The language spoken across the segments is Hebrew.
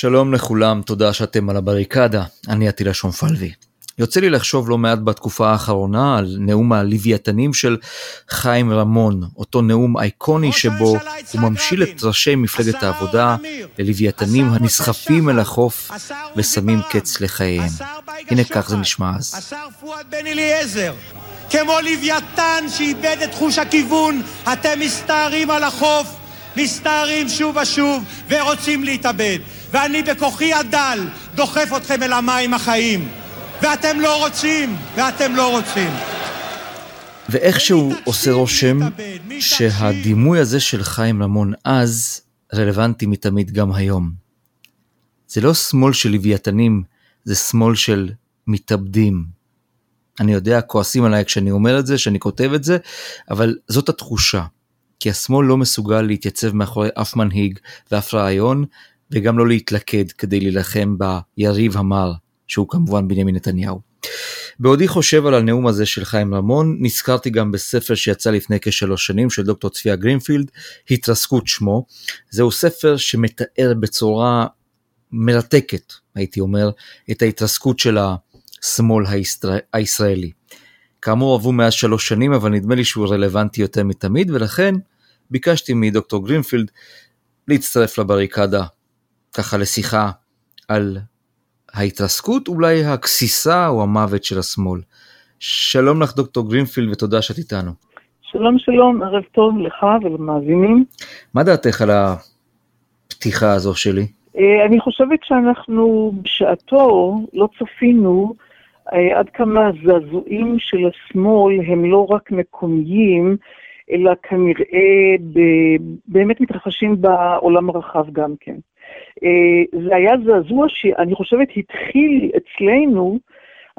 שלום לכולם, תודה שאתם על הבריקדה, אני עטילה שומפלבי. יוצא לי לחשוב לא מעט בתקופה האחרונה על נאום הלוויתנים של חיים רמון, אותו נאום אייקוני שבו הוא ממשיל את ראשי מפלגת העבודה ללוויתנים הנסחפים אל החוף ושמים קץ לחייהם. הנה כך זה נשמע אז. השר פואד בן אליעזר, כמו לוויתן שאיבד את חוש הכיוון, אתם מסתערים על החוף, מסתערים שוב ושוב ורוצים להתאבד. ואני בכוחי הדל דוחף אתכם אל המים החיים. ואתם לא רוצים, ואתם לא רוצים. ואיכשהו עושה רושם שהדימוי הזה של חיים רמון אז רלוונטי מתמיד גם היום. זה לא שמאל של לוויתנים, זה שמאל של מתאבדים. אני יודע, כועסים עליי כשאני אומר את זה, כשאני כותב את זה, אבל זאת התחושה. כי השמאל לא מסוגל להתייצב מאחורי אף מנהיג ואף רעיון, וגם לא להתלכד כדי להילחם ביריב המר, שהוא כמובן בנימין נתניהו. בעודי חושב על הנאום הזה של חיים רמון, נזכרתי גם בספר שיצא לפני כשלוש שנים של דוקטור צביה גרינפילד, התרסקות שמו. זהו ספר שמתאר בצורה מרתקת, הייתי אומר, את ההתרסקות של השמאל הישראל, הישראלי. כאמור עברו מאז שלוש שנים, אבל נדמה לי שהוא רלוונטי יותר מתמיד, ולכן ביקשתי מדוקטור גרינפילד להצטרף לבריקדה, ככה לשיחה על ההתרסקות, אולי הגסיסה או המוות של השמאל. שלום לך דוקטור גרינפילד ותודה שאת איתנו. שלום שלום, ערב טוב לך ולמאזינים. מה דעתך על הפתיחה הזו שלי? אה, אני חושבת שאנחנו בשעתו לא צפינו אה, עד כמה הזעזועים של השמאל הם לא רק מקומיים, אלא כנראה באמת מתרחשים בעולם הרחב גם כן. אה, זה היה זעזוע שאני חושבת התחיל אצלנו,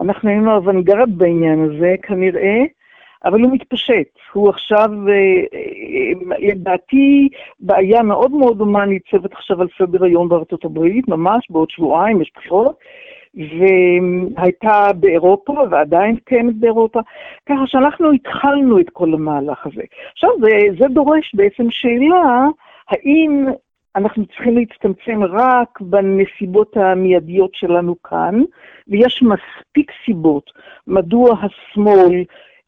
אנחנו היינו אוונגרד בעניין הזה כנראה, אבל הוא מתפשט. הוא עכשיו, אה, אה, לדעתי, בעיה מאוד מאוד דומה ניצבת עכשיו על סדר היום בארצות הברית, ממש בעוד שבועיים יש בחירות, והייתה באירופה ועדיין קיימת באירופה, ככה שאנחנו התחלנו את כל המהלך הזה. עכשיו, זה, זה דורש בעצם שאלה, האם אנחנו צריכים להצטמצם רק בנסיבות המיידיות שלנו כאן, ויש מספיק סיבות מדוע השמאל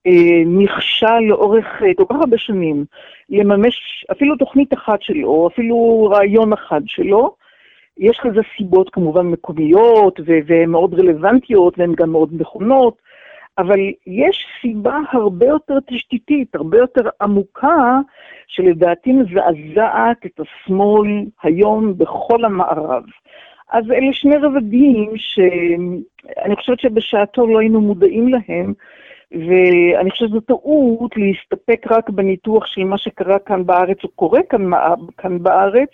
אה, נכשל לאורך אה, כל כך הרבה שנים לממש אפילו תוכנית אחת שלו, אפילו רעיון אחד שלו. יש לזה סיבות כמובן מקומיות והן מאוד רלוונטיות והן גם מאוד נכונות, אבל יש סיבה הרבה יותר תשתיתית, הרבה יותר עמוקה, שלדעתי מזעזעת את השמאל היום בכל המערב. אז אלה שני רבדים שאני חושבת שבשעתו לא היינו מודעים להם, ואני חושבת שזו טעות להסתפק רק בניתוח של מה שקרה כאן בארץ, או קורה כאן, כאן בארץ,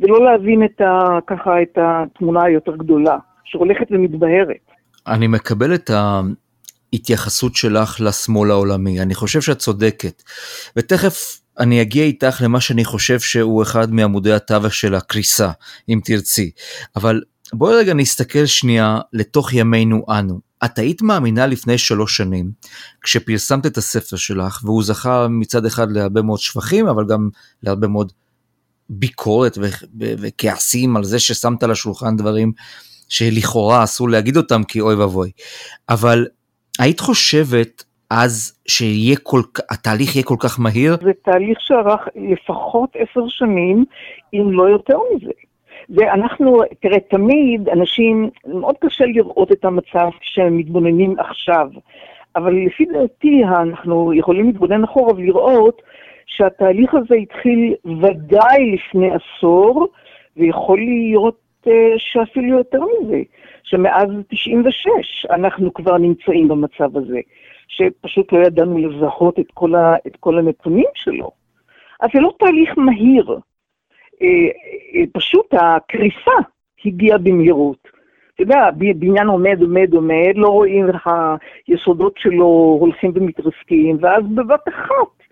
ולא להבין את ה, ככה את התמונה היותר גדולה, שהולכת ומתבהרת. אני מקבל את ההתייחסות שלך לשמאל העולמי, אני חושב שאת צודקת, ותכף אני אגיע איתך למה שאני חושב שהוא אחד מעמודי התווך של הקריסה, אם תרצי, אבל בואי רגע נסתכל שנייה לתוך ימינו אנו. את היית מאמינה לפני שלוש שנים, כשפרסמת את הספר שלך, והוא זכה מצד אחד להרבה מאוד שבחים, אבל גם להרבה מאוד ביקורת וכעסים על זה ששמת על השולחן דברים שלכאורה אסור להגיד אותם כי אוי ואבוי. אבל היית חושבת אז שיהיה כל, התהליך יהיה כל כך מהיר? זה תהליך שארך לפחות עשר שנים, אם לא יותר מזה. ואנחנו, תראה, תמיד אנשים, מאוד קשה לראות את המצב כשהם מתבוננים עכשיו, אבל לפי דעתי אנחנו יכולים להתבונן אחורה ולראות שהתהליך הזה התחיל ודאי לפני עשור, ויכול להיות שאפילו יותר מזה, שמאז 96 אנחנו כבר נמצאים במצב הזה, שפשוט לא ידענו לזהות את כל, ה, את כל הנתונים שלו. אז זה לא תהליך מהיר, uh, uh, פשוט הקריסה הגיעה במהירות. אתה יודע, בניין עומד, עומד, עומד, לא רואים איך היסודות שלו הולכים ומתרסקים, ואז בבת אחת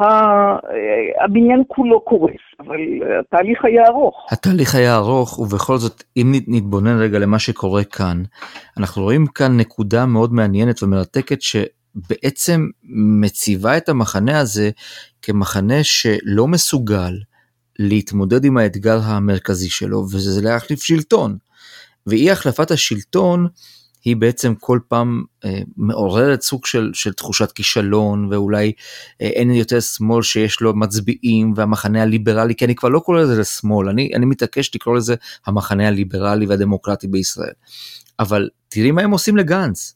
הבניין כולו קורס, אבל התהליך היה ארוך. התהליך היה ארוך, ובכל זאת, אם נתבונן רגע למה שקורה כאן, אנחנו רואים כאן נקודה מאוד מעניינת ומרתקת שבעצם מציבה את המחנה הזה כמחנה שלא מסוגל להתמודד עם האתגר המרכזי שלו, וזה להחליף שלטון. ואי החלפת השלטון היא בעצם כל פעם אה, מעוררת סוג של, של תחושת כישלון, ואולי אה, אין יותר שמאל שיש לו מצביעים, והמחנה הליברלי, כי אני כבר לא קורא לזה לשמאל, אני, אני מתעקש לקרוא לזה המחנה הליברלי והדמוקרטי בישראל. אבל תראי מה הם עושים לגנץ.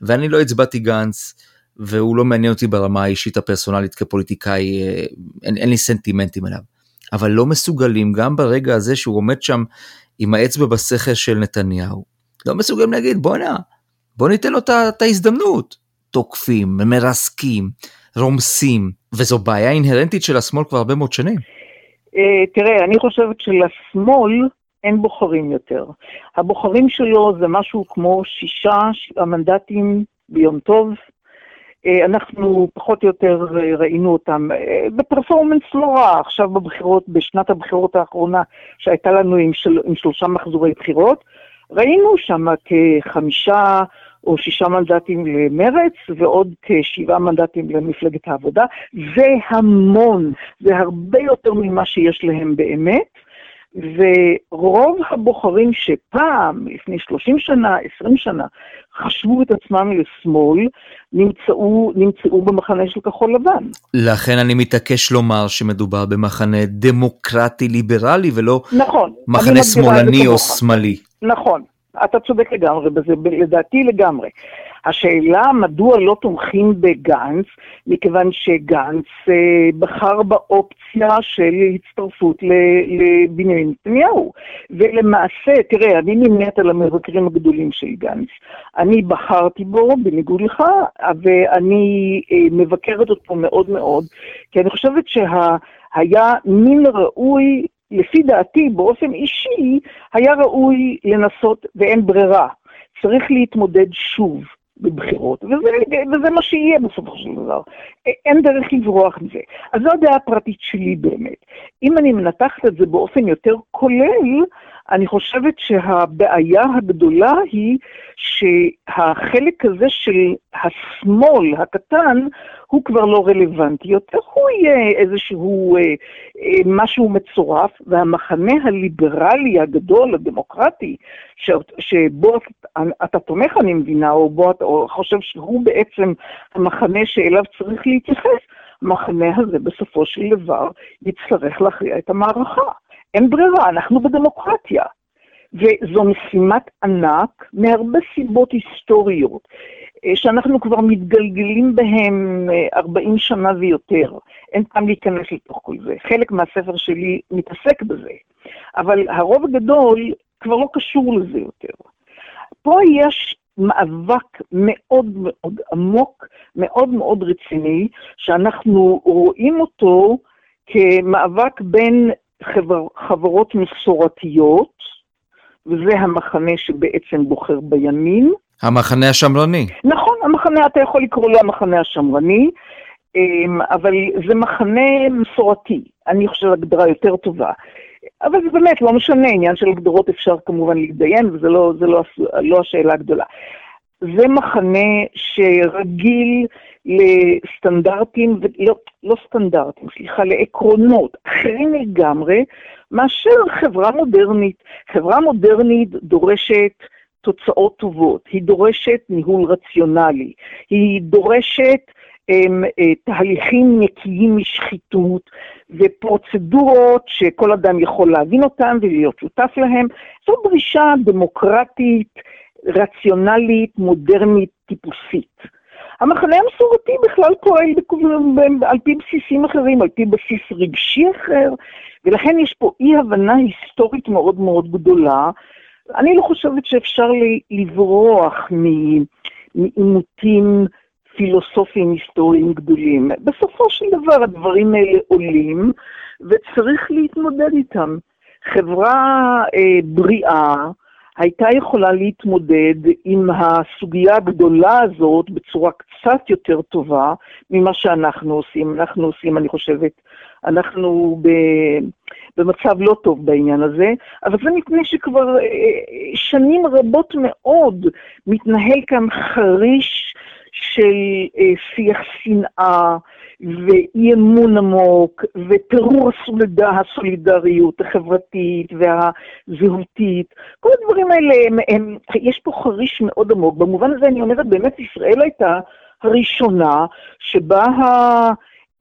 ואני לא הצבעתי גנץ, והוא לא מעניין אותי ברמה האישית הפרסונלית כפוליטיקאי, אה, אין, אין לי סנטימנטים אליו. אבל לא מסוגלים, גם ברגע הזה שהוא עומד שם עם האצבע בסכר של נתניהו, לא מסוגלים להגיד בואנה, בוא ניתן לו את ההזדמנות. תוקפים, מרסקים, רומסים, וזו בעיה אינהרנטית של השמאל כבר הרבה מאוד שנים. אה, תראה, אני חושבת שלשמאל אין בוחרים יותר. הבוחרים שלו זה משהו כמו שישה המנדטים ביום טוב. אה, אנחנו פחות או יותר אה, ראינו אותם בפרפורמנס לא רע, עכשיו בבחירות, בשנת הבחירות האחרונה שהייתה לנו עם, של, עם שלושה מחזורי בחירות, ראינו שם כחמישה או שישה מנדטים למרץ ועוד כשבעה מנדטים למפלגת העבודה. זה המון, זה הרבה יותר ממה שיש להם באמת. ורוב הבוחרים שפעם, לפני 30 שנה, 20 שנה, חשבו את עצמם לשמאל, נמצאו, נמצאו במחנה של כחול לבן. לכן אני מתעקש לומר שמדובר במחנה דמוקרטי ליברלי ולא נכון, מחנה שמאלני או שמאלי. נכון, אתה צודק לגמרי בזה, לדעתי לגמרי. השאלה מדוע לא תומכים בגנץ, מכיוון שגנץ אה, בחר באופציה של הצטרפות לבנימין נתניהו. ולמעשה, תראה, אני נמנית על המבקרים הגדולים של גנץ. אני בחרתי בו, בניגוד לך, ואני אה, מבקרת אותו מאוד מאוד, כי אני חושבת שהיה מין ראוי לפי דעתי, באופן אישי, היה ראוי לנסות, ואין ברירה. צריך להתמודד שוב בבחירות, וזה, וזה מה שיהיה בסופו של דבר. אין דרך לברוח מזה. אז זו הדעה הפרטית שלי באמת. אם אני מנתחת את זה באופן יותר כולל, אני חושבת שהבעיה הגדולה היא שהחלק הזה של השמאל הקטן הוא כבר לא רלוונטי יותר, הוא יהיה איזשהו אה, אה, משהו מצורף, והמחנה הליברלי הגדול, הדמוקרטי, ש, שבו אתה תומך, אני מבינה, או בו אתה או חושב שהוא בעצם המחנה שאליו צריך להתייחס, המחנה הזה בסופו של דבר יצטרך להכריע את המערכה. אין ברירה, אנחנו בדמוקרטיה. וזו משימת ענק מהרבה סיבות היסטוריות, אה, שאנחנו כבר מתגלגלים בהן 40 אה, שנה ויותר. אין טעם להיכנס לתוך כל זה. חלק מהספר שלי מתעסק בזה, אבל הרוב הגדול כבר לא קשור לזה יותר. פה יש מאבק מאוד מאוד עמוק, מאוד מאוד רציני, שאנחנו רואים אותו כמאבק בין חבר, חברות מסורתיות, וזה המחנה שבעצם בוחר בימין. המחנה השמרני. נכון, המחנה, אתה יכול לקרוא לו המחנה השמרני, אמ, אבל זה מחנה מסורתי, אני חושבת הגדרה יותר טובה. אבל זה באמת לא משנה, עניין של הגדרות אפשר כמובן להתדיין, וזה לא, לא, לא השאלה הגדולה. זה מחנה שרגיל לסטנדרטים, ולא, לא סטנדרטים, סליחה, לעקרונות אחרים לגמרי מאשר חברה מודרנית. חברה מודרנית דורשת תוצאות טובות, היא דורשת ניהול רציונלי, היא דורשת הם, אה, תהליכים נקיים משחיתות ופרוצדורות שכל אדם יכול להבין אותן ולהיות שותף להן. זו דרישה דמוקרטית, רציונלית, מודרנית, טיפוסית. המחנה המסורתי בכלל פועל על פי בסיסים אחרים, על פי בסיס רגשי אחר, ולכן יש פה אי-הבנה היסטורית מאוד מאוד גדולה. אני לא חושבת שאפשר לברוח מעימותים פילוסופיים היסטוריים גדולים. בסופו של דבר הדברים האלה עולים, וצריך להתמודד איתם. חברה אה, בריאה, הייתה יכולה להתמודד עם הסוגיה הגדולה הזאת בצורה קצת יותר טובה ממה שאנחנו עושים. אנחנו עושים, אני חושבת, אנחנו ב, במצב לא טוב בעניין הזה, אבל זה מפני שכבר אה, שנים רבות מאוד מתנהל כאן חריש של אה, שיח שנאה ואי אמון עמוק ופירור הסולידה, הסולידריות החברתית והזהותית. כל הדברים האלה, הם, הם, יש פה חריש מאוד עמוק. במובן הזה אני אומרת, באמת ישראל הייתה הראשונה שבה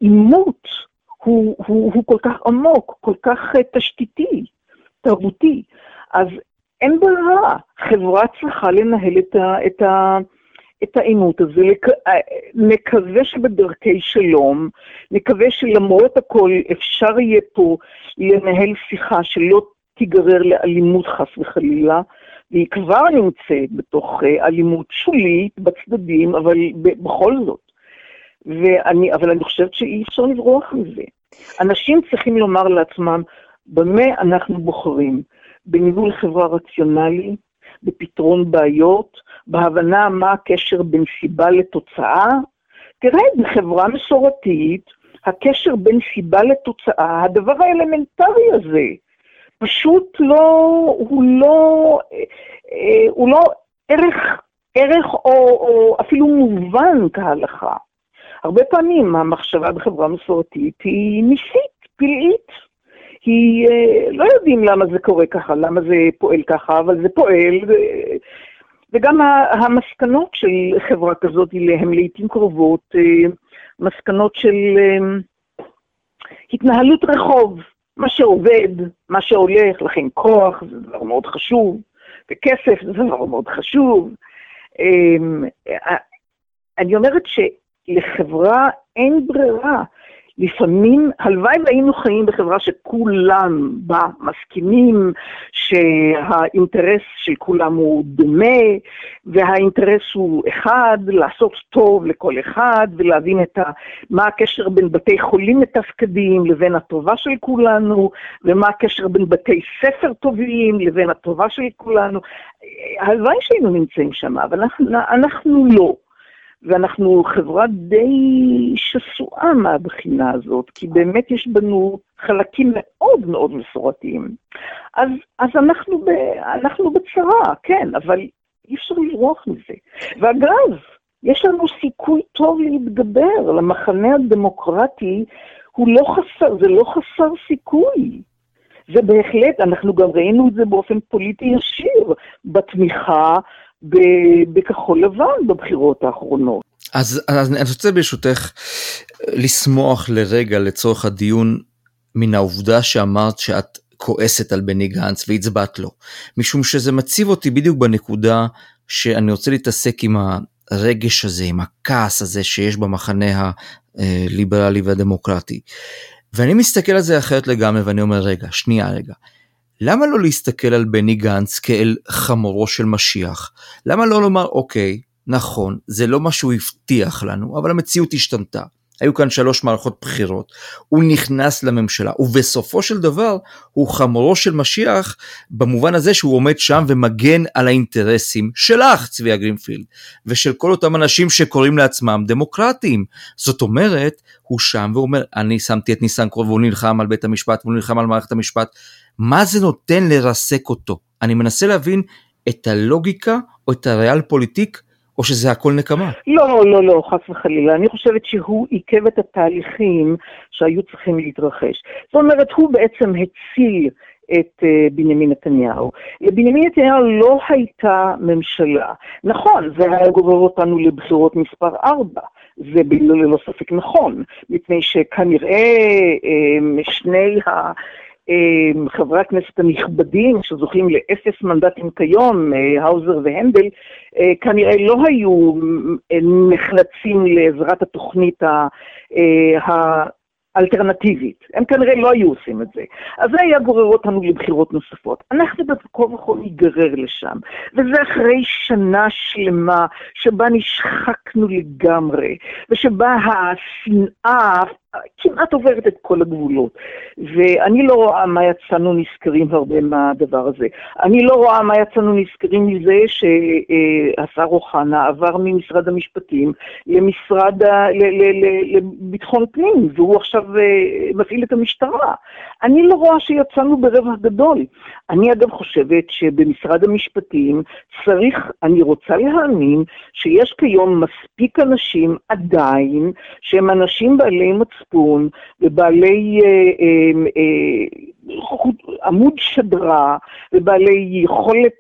העימות הוא, הוא, הוא כל כך עמוק, כל כך uh, תשתיתי, תרבותי. אז אין ברירה, חברה צריכה לנהל את, ה, את, ה, את העימות הזה. נקווה שבדרכי שלום, נקווה שלמרות הכל אפשר יהיה פה לנהל שיחה שלא תיגרר לאלימות חס וחלילה, והיא כבר נמצאת בתוך אה, אלימות שולית בצדדים, אבל בכל זאת. ואני, אבל אני חושבת שאי אפשר לברוח מזה. אנשים צריכים לומר לעצמם, במה אנחנו בוחרים? בניהול חברה רציונלי, בפתרון בעיות, בהבנה מה הקשר בין סיבה לתוצאה. תראה, בחברה מסורתית, הקשר בין סיבה לתוצאה, הדבר האלמנטרי הזה, פשוט לא, הוא לא, אה, הוא לא ערך, ערך או, או אפילו מובן כהלכה. הרבה פעמים המחשבה בחברה מסורתית היא ניסית, פלאית. היא, אה, לא יודעים למה זה קורה ככה, למה זה פועל ככה, אבל זה פועל, ו... וגם המסקנות של חברה כזאת הן לעיתים קרובות אה, מסקנות של התנהלות רחוב. מה שעובד, מה שהולך, לכן כוח זה דבר מאוד חשוב, וכסף זה דבר מאוד חשוב. אמ, אני אומרת שלחברה אין ברירה לפעמים, הלוואי והיינו חיים בחברה שכולם בה מסכימים שהאינטרס של כולם הוא דומה, והאינטרס הוא אחד, לעשות טוב לכל אחד, ולהבין את ה, מה הקשר בין בתי חולים מתפקדים לבין הטובה של כולנו, ומה הקשר בין בתי ספר טובים לבין הטובה של כולנו. הלוואי שהיינו נמצאים שם, אבל אנחנו, אנחנו לא. ואנחנו חברה די שסועה מהבחינה הזאת, כי באמת יש בנו חלקים מאוד מאוד מסורתיים. אז, אז אנחנו, ב, אנחנו בצרה, כן, אבל אי אפשר לברוח מזה. ואגב, יש לנו סיכוי טוב להתגבר, למחנה הדמוקרטי הוא לא חסר, זה לא חסר סיכוי. זה בהחלט, אנחנו גם ראינו את זה באופן פוליטי ישיר, בתמיכה בכחול לבן בבחירות האחרונות. אז, אז אני רוצה ברשותך לשמוח לרגע לצורך הדיון מן העובדה שאמרת שאת כועסת על בני גנץ והצבעת לו, משום שזה מציב אותי בדיוק בנקודה שאני רוצה להתעסק עם הרגש הזה, עם הכעס הזה שיש במחנה הליברלי והדמוקרטי. ואני מסתכל על זה אחרת לגמרי ואני אומר רגע, שנייה רגע, למה לא להסתכל על בני גנץ כאל חמורו של משיח? למה לא לומר, אוקיי, נכון, זה לא מה שהוא הבטיח לנו, אבל המציאות השתנתה. היו כאן שלוש מערכות בחירות, הוא נכנס לממשלה, ובסופו של דבר הוא חמורו של משיח במובן הזה שהוא עומד שם ומגן על האינטרסים שלך, צביה גרינפילד, ושל כל אותם אנשים שקוראים לעצמם דמוקרטים. זאת אומרת, הוא שם ואומר, אני שמתי את ניסנקרוב והוא נלחם על בית המשפט והוא נלחם על מערכת המשפט. מה זה נותן לרסק אותו? אני מנסה להבין את הלוגיקה או את הריאל פוליטיק או שזה הכל נקמה? לא, לא, לא, חס וחלילה. אני חושבת שהוא עיכב את התהליכים שהיו צריכים להתרחש. זאת אומרת, הוא בעצם הציל את uh, בנימין נתניהו. לבנימין נתניהו לא הייתה ממשלה. נכון, זה היה גורר אותנו לבחירות מספר 4. זה ללא ספק נכון, מפני שכנראה um, שני ה... חברי הכנסת הנכבדים שזוכים לאפס מנדטים כיום, אה, האוזר והנדל, אה, כנראה לא היו אה, נחלצים לעזרת התוכנית האלטרנטיבית. הם כנראה לא היו עושים את זה. אז זה היה גורר אותנו לבחירות נוספות. אנחנו בכל וכל ניגרר לשם, וזה אחרי שנה שלמה שבה נשחקנו לגמרי, ושבה השנאה כמעט עוברת את כל הגבולות. ואני לא רואה מה יצאנו נזכרים הרבה מהדבר הזה. אני לא רואה מה יצאנו נזכרים מזה שהשר אוחנה עבר ממשרד המשפטים למשרד, לביטחון פנים, והוא עכשיו אה, מפעיל את המשטרה. אני לא רואה שיצאנו ברווח גדול. אני אגב חושבת שבמשרד המשפטים צריך, אני רוצה להאמין שיש כיום מספיק אנשים עדיין שהם אנשים בעלי מצפון ובעלי אה, אה, אה, עמוד שדרה ובעלי יכולת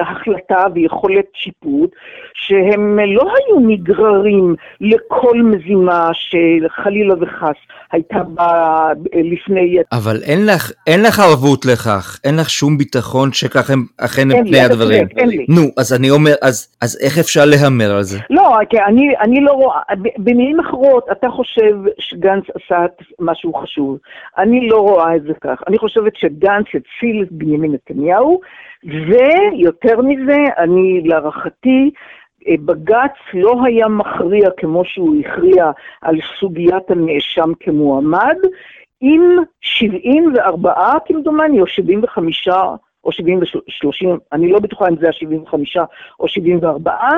החלטה ויכולת שיפוט, שהם לא היו נגררים לכל מזימה שחלילה וחס הייתה בה לפני... אבל אין לך, אין לך ערבות לכך, אין לך שום ביטחון שכך הם אכן הם פני הדברים. אין לי. נו, אז אני אומר, אז, אז איך אפשר להמר על זה? לא, אני, אני לא רואה, במילים אחרות, אתה חושב שגנץ עשה משהו חשוב. אני לא רואה את זה כך. אני חושבת שגנץ הציל את בנימין נתניהו, ויותר מזה, אני, להערכתי, בג"ץ לא היה מכריע כמו שהוא הכריע על סוגיית הנאשם כמועמד, עם 74 כמדומני, או 75, או 30, אני לא בטוחה אם זה ה-75 או 74, אה,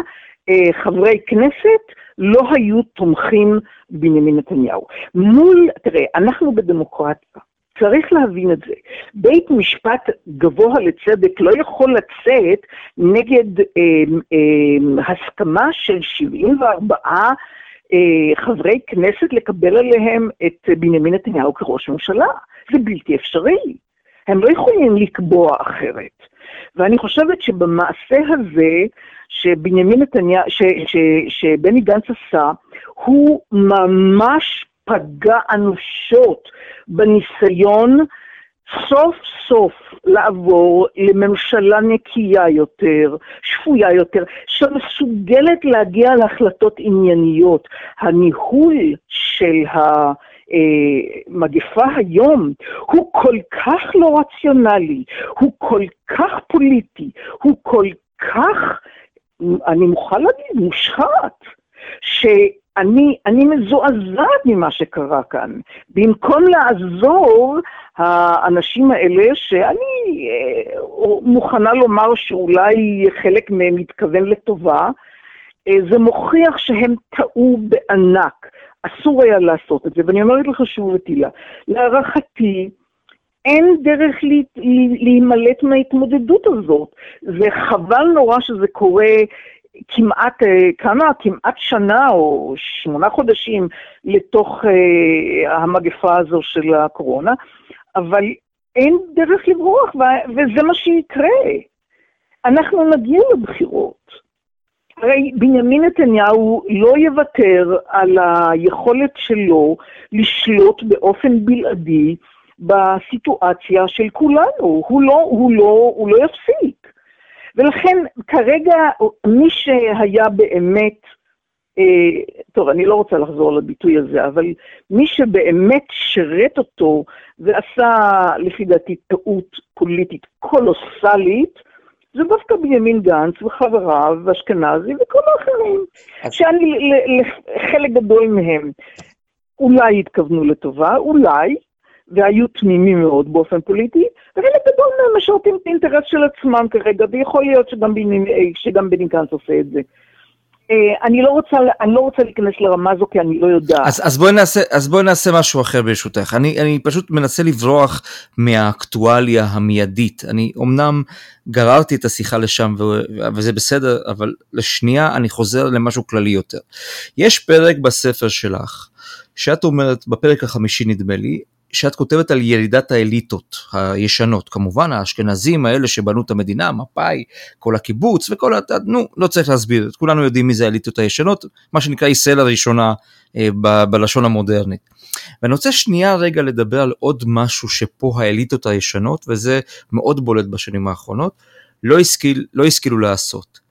חברי כנסת לא היו תומכים בנימין נתניהו. מול, תראה, אנחנו בדמוקרטיה, צריך להבין את זה. בית משפט גבוה לצדק לא יכול לצאת נגד אה, אה, הסכמה של 74 אה, חברי כנסת לקבל עליהם את בנימין נתניהו כראש ממשלה. זה בלתי אפשרי. הם לא יכולים לקבוע אחרת. ואני חושבת שבמעשה הזה, שבנימין נתניהו, שבני גנץ עשה, הוא ממש פגע אנושות בניסיון סוף סוף לעבור לממשלה נקייה יותר, שפויה יותר, שמסוגלת להגיע להחלטות ענייניות. הניהול של המגפה היום הוא כל כך לא רציונלי, הוא כל כך פוליטי, הוא כל כך, אני מוכן להגיד, מושחת, ש... אני, מזועזעת ממה שקרה כאן. במקום לעזור, האנשים האלה, שאני אה, מוכנה לומר שאולי חלק מהם מתכוון לטובה, אה, זה מוכיח שהם טעו בענק. אסור היה לעשות את זה, ואני אומרת לך שוב ותהילה, להערכתי, אין דרך להימלט מההתמודדות הזאת. זה חבל נורא שזה קורה כמעט, אה, כמה? כמעט שנה או שמונה חודשים לתוך uh, המגפה הזו של הקורונה, אבל אין דרך לברוח, וזה מה שיקרה. אנחנו נגיע לבחירות. הרי בנימין נתניהו לא יוותר על היכולת שלו לשלוט באופן בלעדי בסיטואציה של כולנו. הוא לא, הוא לא, הוא לא יפסיק. ולכן כרגע מי שהיה באמת, אה, טוב, אני לא רוצה לחזור לביטוי הזה, אבל מי שבאמת שירת אותו ועשה, לפי דעתי, טעות פוליטית קולוסלית, זה דווקא בנימין גנץ וחבריו ואשכנזי וכל האחרים, שאני, לחלק גדול מהם, אולי התכוונו לטובה, אולי, והיו תמימים מאוד באופן פוליטי, וחלק גדול מהם משרתים את האינטרס של עצמם כרגע, ויכול להיות שגם, בני, שגם בני גנץ עושה את זה. אה, אני לא רוצה, אני לא רוצה להיכנס לרמה הזו כי אני לא יודעת. אז, אז, בואי נעשה, אז בואי נעשה משהו אחר ברשותך. אני, אני פשוט מנסה לברוח מהאקטואליה המיידית. אני אמנם גררתי את השיחה לשם ו, וזה בסדר, אבל לשנייה אני חוזר למשהו כללי יותר. יש פרק בספר שלך, שאת אומרת, בפרק החמישי נדמה לי, שאת כותבת על ירידת האליטות הישנות, כמובן האשכנזים האלה שבנו את המדינה, מפא"י, כל הקיבוץ וכל ה... נו, לא צריך להסביר, כולנו יודעים מי זה האליטות הישנות, מה שנקרא ישראל הראשונה אה, ב- בלשון המודרנית. ואני רוצה שנייה רגע לדבר על עוד משהו שפה האליטות הישנות, וזה מאוד בולט בשנים האחרונות, לא, השכיל, לא השכילו לעשות.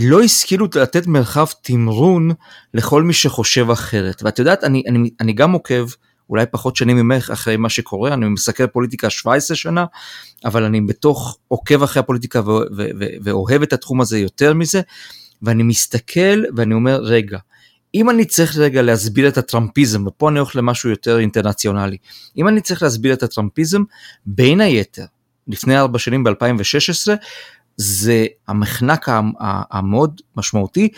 לא השכילו לתת מרחב תמרון לכל מי שחושב אחרת. ואת יודעת, אני, אני, אני גם עוקב אולי פחות שנים ממך אחרי מה שקורה, אני מסקר פוליטיקה 17 שנה, אבל אני בתוך עוקב אחרי הפוליטיקה ו- ו- ו- ואוהב את התחום הזה יותר מזה, ואני מסתכל ואני אומר, רגע, אם אני צריך רגע להסביר את הטראמפיזם, ופה אני הולך למשהו יותר אינטרנציונלי, אם אני צריך להסביר את הטראמפיזם, בין היתר, לפני ארבע שנים ב-2016, זה המחנק המאוד משמעותי,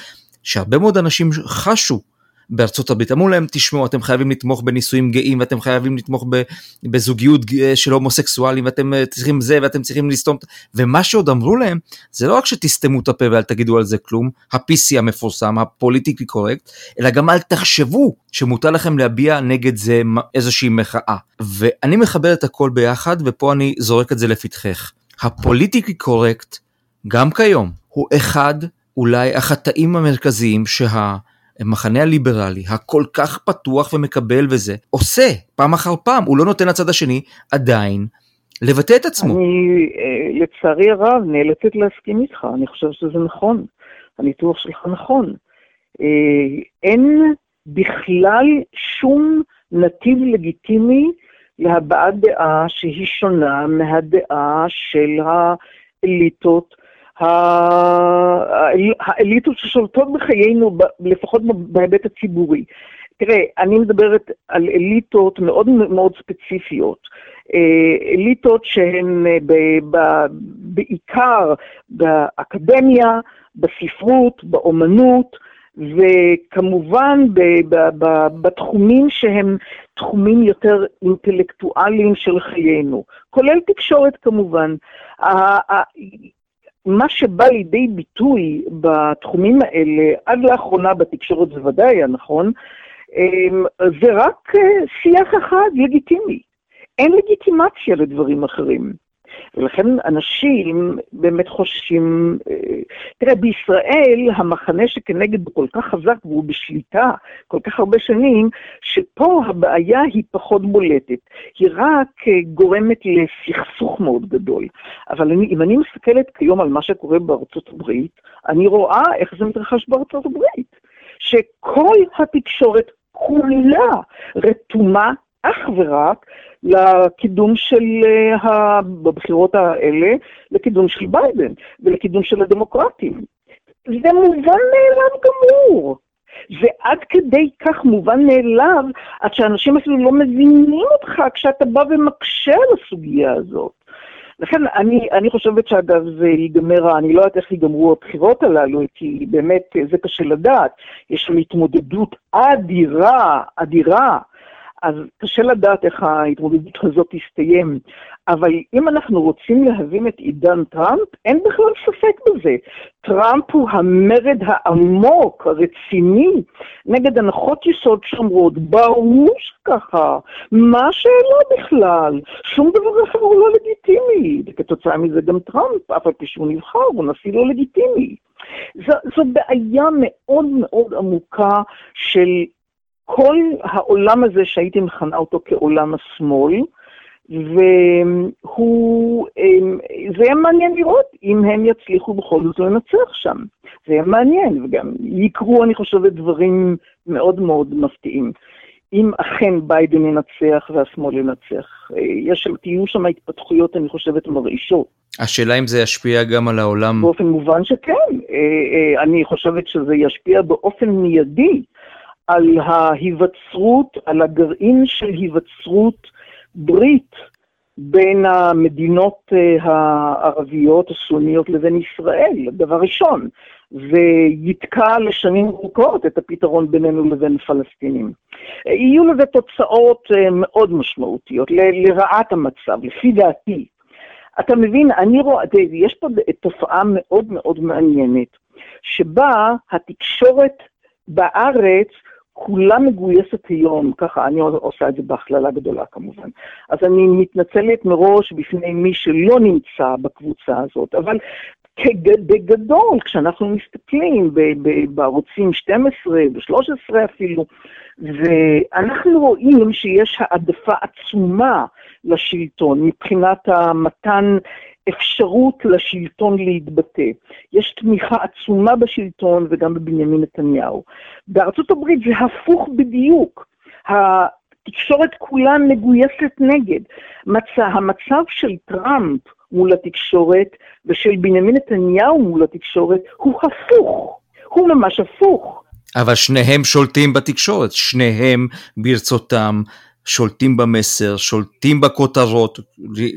שהרבה מאוד אנשים חשו בארצות הברית, אמרו להם תשמעו אתם חייבים לתמוך בנישואים גאים ואתם חייבים לתמוך בזוגיות של הומוסקסואלים ואתם אה, צריכים זה ואתם צריכים לסתום ומה שעוד אמרו להם זה לא רק שתסתמו את הפה ואל תגידו על זה כלום, ה-PC המפורסם, הפוליטיקלי קורקט, אלא גם אל תחשבו שמותר לכם להביע נגד זה איזושהי מחאה. ואני מחבר את הכל ביחד ופה אני זורק את זה לפתחך. הפוליטיקלי קורקט גם כיום הוא אחד אולי החטאים המרכזיים שה... המחנה הליברלי הכל כך פתוח ומקבל וזה, עושה פעם אחר פעם, הוא לא נותן לצד השני עדיין לבטא את עצמו. אני, אה, לצערי הרב, נאלצת להסכים איתך, אני חושב שזה נכון, הניתוח שלך נכון. אה, אין בכלל שום נתיב לגיטימי להבעת דעה שהיא שונה מהדעה של האליטות האליטות ששולטות בחיינו, לפחות בהיבט הציבורי. תראה, אני מדברת על אליטות מאוד מאוד ספציפיות. אה, אליטות שהן אה, בעיקר באקדמיה, בספרות, באומנות, וכמובן בתחומים שהם תחומים יותר אינטלקטואליים של חיינו, כולל תקשורת כמובן. מה שבא לידי ביטוי בתחומים האלה, עד לאחרונה בתקשורת זה ודאי היה נכון, אמ, זה רק אה, שיח אחד לגיטימי. אין לגיטימציה לדברים אחרים. ולכן אנשים באמת חוששים, אה, תראה, בישראל המחנה שכנגד הוא כל כך חזק והוא בשליטה כל כך הרבה שנים, שפה הבעיה היא פחות בולטת, היא רק אה, גורמת לסכסוך מאוד גדול. אבל אני, אם אני מסתכלת כיום על מה שקורה בארצות הברית, אני רואה איך זה מתרחש בארצות הברית, שכל התקשורת כולה רתומה אך ורק לקידום של, uh, בבחירות האלה, לקידום של ביידן ולקידום של הדמוקרטים. זה מובן מאליו גמור. זה עד כדי כך מובן מאליו, עד שאנשים אפילו לא מבינים אותך כשאתה בא ומקשה על הסוגיה הזאת. לכן אני, אני חושבת שאגב זה ייגמר, אני לא יודעת איך ייגמרו הבחירות הללו, כי באמת זה קשה לדעת. יש שם התמודדות אדירה, אדירה, אז קשה לדעת איך ההתמודדות הזאת תסתיים. אבל אם אנחנו רוצים להבין את עידן טראמפ, אין בכלל ספק בזה. טראמפ הוא המרד העמוק, הרציני, נגד הנחות יסוד שאומרות, ברור שככה, מה השאלה בכלל? שום דבר אחר הוא לא לגיטימי. וכתוצאה מזה גם טראמפ, אף על פי שהוא נבחר, הוא נשיא לא לגיטימי. זו, זו בעיה מאוד מאוד עמוקה של כל העולם הזה שהייתי מכנה אותו כעולם השמאל, והוא, אמ, זה יהיה מעניין לראות אם הם יצליחו בכל זאת לנצח שם. זה יהיה מעניין, וגם יקרו, אני חושבת, דברים מאוד מאוד מפתיעים. אם אכן ביידן ינצח והשמאל ינצח. יש, תהיו שם התפתחויות, אני חושבת, מרעישות. השאלה אם זה ישפיע גם על העולם. באופן מובן שכן. אה, אה, אני חושבת שזה ישפיע באופן מיידי על ההיווצרות, על הגרעין של היווצרות ברית בין המדינות אה, הערביות הסוניות לבין ישראל, דבר ראשון, ויתקע לשנים ארוכות את הפתרון בינינו לבין פלסטינים. יהיו לזה תוצאות אה, מאוד משמעותיות, לרעת המצב, לפי דעתי. אתה מבין, אני רואה, יש פה תופעה מאוד מאוד מעניינת, שבה התקשורת בארץ כולה מגויסת היום, ככה, אני עושה את זה בהכללה גדולה כמובן. אז אני מתנצלת מראש בפני מי שלא נמצא בקבוצה הזאת, אבל בגדול, כשאנחנו מסתכלים בערוצים 12 ו-13 אפילו, ואנחנו רואים שיש העדפה עצומה לשלטון מבחינת המתן אפשרות לשלטון להתבטא. יש תמיכה עצומה בשלטון וגם בבנימין נתניהו. בארצות הברית זה הפוך בדיוק. התקשורת כולה מגויסת נגד. מצא, המצב של טראמפ מול התקשורת ושל בנימין נתניהו מול התקשורת הוא הפוך. הוא ממש הפוך. אבל שניהם שולטים בתקשורת, שניהם ברצותם שולטים במסר, שולטים בכותרות,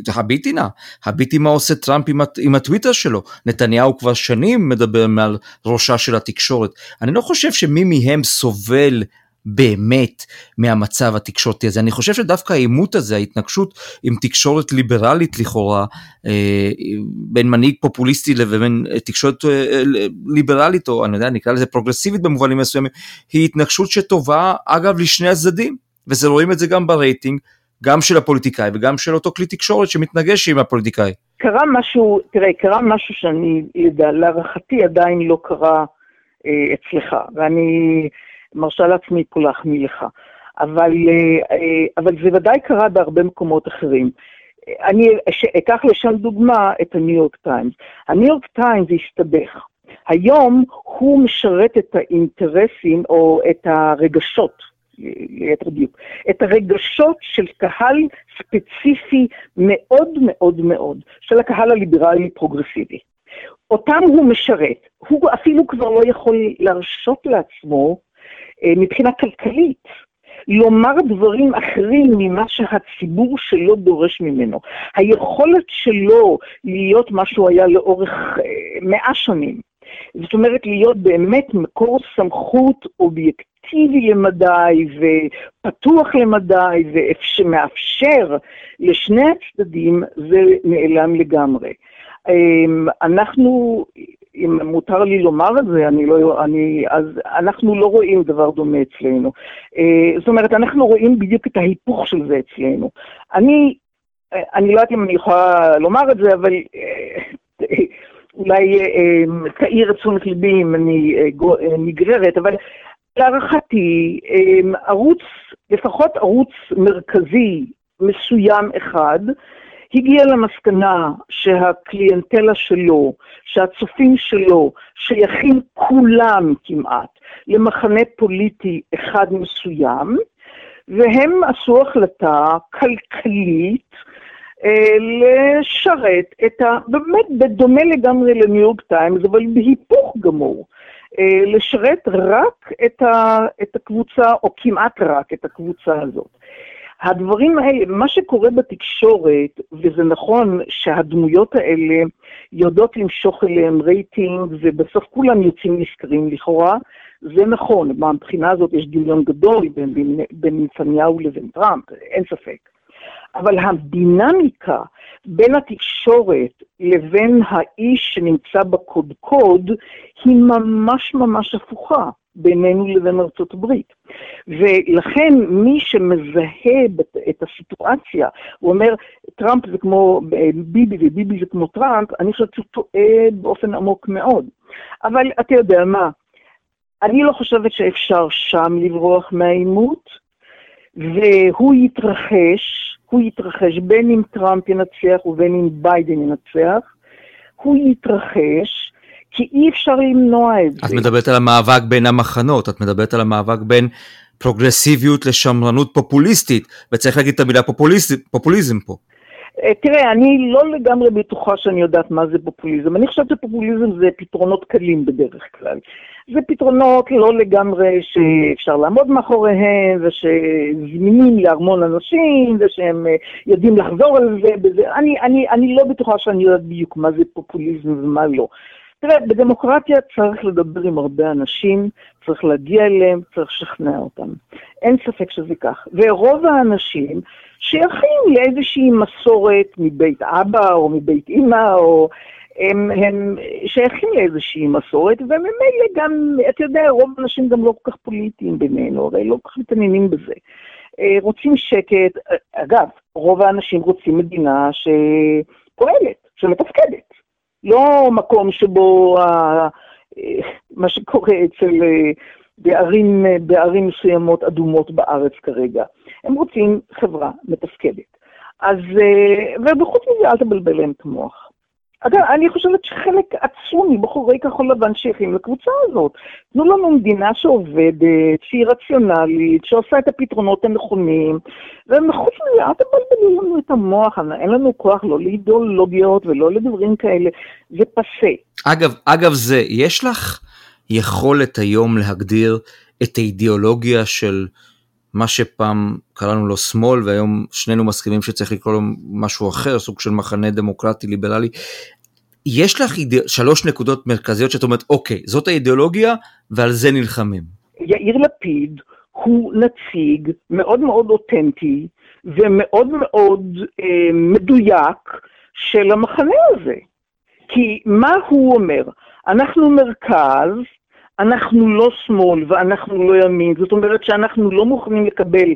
הביטי נא, הביטי מה עושה טראמפ עם, עם הטוויטר שלו, נתניהו כבר שנים מדבר מעל ראשה של התקשורת, אני לא חושב שמי מהם סובל באמת מהמצב התקשורתי הזה. אני חושב שדווקא העימות הזה, ההתנגשות עם תקשורת ליברלית לכאורה, אה, בין מנהיג פופוליסטי לבין תקשורת אה, ליברלית, או אני יודע, נקרא לזה פרוגרסיבית במובנים מסוימים, היא התנגשות שטובה אגב לשני הצדדים, ורואים את זה גם ברייטינג, גם של הפוליטיקאי וגם של אותו כלי תקשורת שמתנגש עם הפוליטיקאי. קרה משהו, תראה, קרה משהו שאני להערכתי עדיין לא קרה אה, אצלך, ואני... מרשה לעצמי פה להחמיא לך. אבל, אה, אה, אבל זה ודאי קרה בהרבה מקומות אחרים. אני אקח לשם דוגמה את הניו יורק טיימס. הניו יורק טיימס הסתבך. היום הוא משרת את האינטרסים או את הרגשות, ליתר דיוק, את הרגשות של קהל ספציפי מאוד מאוד מאוד, של הקהל הליברלי פרוגרסיבי. אותם הוא משרת. הוא אפילו כבר לא יכול להרשות לעצמו אה, מבחינה כלכלית, לומר דברים אחרים ממה שהציבור שלו דורש ממנו. היכולת שלו להיות מה שהוא היה לאורך אה, מאה שנים, זאת אומרת להיות באמת מקור סמכות אובייקטיבי למדי ופתוח למדי ושמאפשר לשני הצדדים, זה נעלם לגמרי. אמ, אנחנו אם מותר לי לומר את זה, אני לא, אני, אז אנחנו לא רואים דבר דומה אצלנו. אה, זאת אומרת, אנחנו רואים בדיוק את ההיפוך של זה אצלנו. אני, אני לא יודעת אם אני יכולה לומר את זה, אבל אה, אולי אה, תאיר את תשומת ליבי אם אני נגררת, אבל להערכתי, ערוץ, לפחות ערוץ מרכזי מסוים אחד, הגיע למסקנה שהקליינטלה שלו, שהצופים שלו, שייכים כולם כמעט למחנה פוליטי אחד מסוים, והם עשו החלטה כלכלית אה, לשרת את ה... באמת בדומה לגמרי לניו יורק טיימס, אבל בהיפוך גמור. אה, לשרת רק את, ה, את הקבוצה, או כמעט רק את הקבוצה הזאת. הדברים האלה, מה שקורה בתקשורת, וזה נכון שהדמויות האלה יודעות למשוך אליהם רייטינג, ובסוף כולם יוצאים נשכרים לכאורה, זה נכון, מהבחינה הזאת יש דמיון גדול בין, בין, בין נתניהו לבין טראמפ, אין ספק. אבל הדינמיקה בין התקשורת לבין האיש שנמצא בקודקוד היא ממש ממש הפוכה. בינינו לבין ארצות הברית. ולכן מי שמזהה את הסיטואציה, הוא אומר, טראמפ זה כמו ביבי וביבי זה כמו טראמפ, אני חושבת שהוא טועה באופן עמוק מאוד. אבל אתה יודע מה, אני לא חושבת שאפשר שם לברוח מהעימות, והוא יתרחש, הוא יתרחש בין אם טראמפ ינצח ובין אם ביידן ינצח, הוא יתרחש, כי אי אפשר למנוע את זה. את מדברת על המאבק בין המחנות, את מדברת על המאבק בין פרוגרסיביות לשמרנות פופוליסטית, וצריך להגיד את המילה פופוליזם פה. אה, תראה, אני לא לגמרי בטוחה שאני יודעת מה זה פופוליזם. אני חושבת שפופוליזם זה פתרונות קלים בדרך כלל. זה פתרונות לא לגמרי שאפשר לעמוד מאחוריהם, ושזמינים להרמון אנשים, ושהם אה, יודעים לחזור על זה. בזה. אני, אני, אני לא בטוחה שאני יודעת בדיוק מה זה פופוליזם ומה לא. תראה, בדמוקרטיה צריך לדבר עם הרבה אנשים, צריך להגיע אליהם, צריך לשכנע אותם. אין ספק שזה כך. ורוב האנשים שייכים לאיזושהי מסורת מבית אבא או מבית אימא, או הם, הם שייכים לאיזושהי מסורת, וממילא גם, אתה יודע, רוב האנשים גם לא כל כך פוליטיים בינינו, הרי לא כל כך מתעניינים בזה. אה, רוצים שקט, אגב, רוב האנשים רוצים מדינה שפועלת, שמתפקדת. לא מקום שבו ה, מה שקורה אצל, אה, בערים, בערים מסוימות אדומות בארץ כרגע. הם רוצים חברה מתפקדת. אז, אה, ובחוץ מזה אל תבלבל להם את המוח. אגב, אני חושבת שחלק עצום מבחורי כחול לבן שייכים לקבוצה הזאת. תנו לנו מדינה שעובדת, שהיא רציונלית, שעושה את הפתרונות הנכונים, ומחוץ מזה, אל תבלבלו לנו את המוח, אין לנו כוח לא לאידיאולוגיות ולא לדברים כאלה, זה פסה. אגב, אגב זה, יש לך יכולת היום להגדיר את האידיאולוגיה של מה שפעם קראנו לו שמאל והיום שנינו מסכימים שצריך לקרוא לו משהו אחר, סוג של מחנה דמוקרטי ליברלי. יש לך אידא... שלוש נקודות מרכזיות שאת אומרת, אוקיי, זאת האידיאולוגיה ועל זה נלחמים. יאיר לפיד הוא נציג מאוד מאוד אותנטי ומאוד מאוד אה, מדויק של המחנה הזה. כי מה הוא אומר? אנחנו מרכז, אנחנו לא שמאל ואנחנו לא ימין, זאת אומרת שאנחנו לא מוכנים לקבל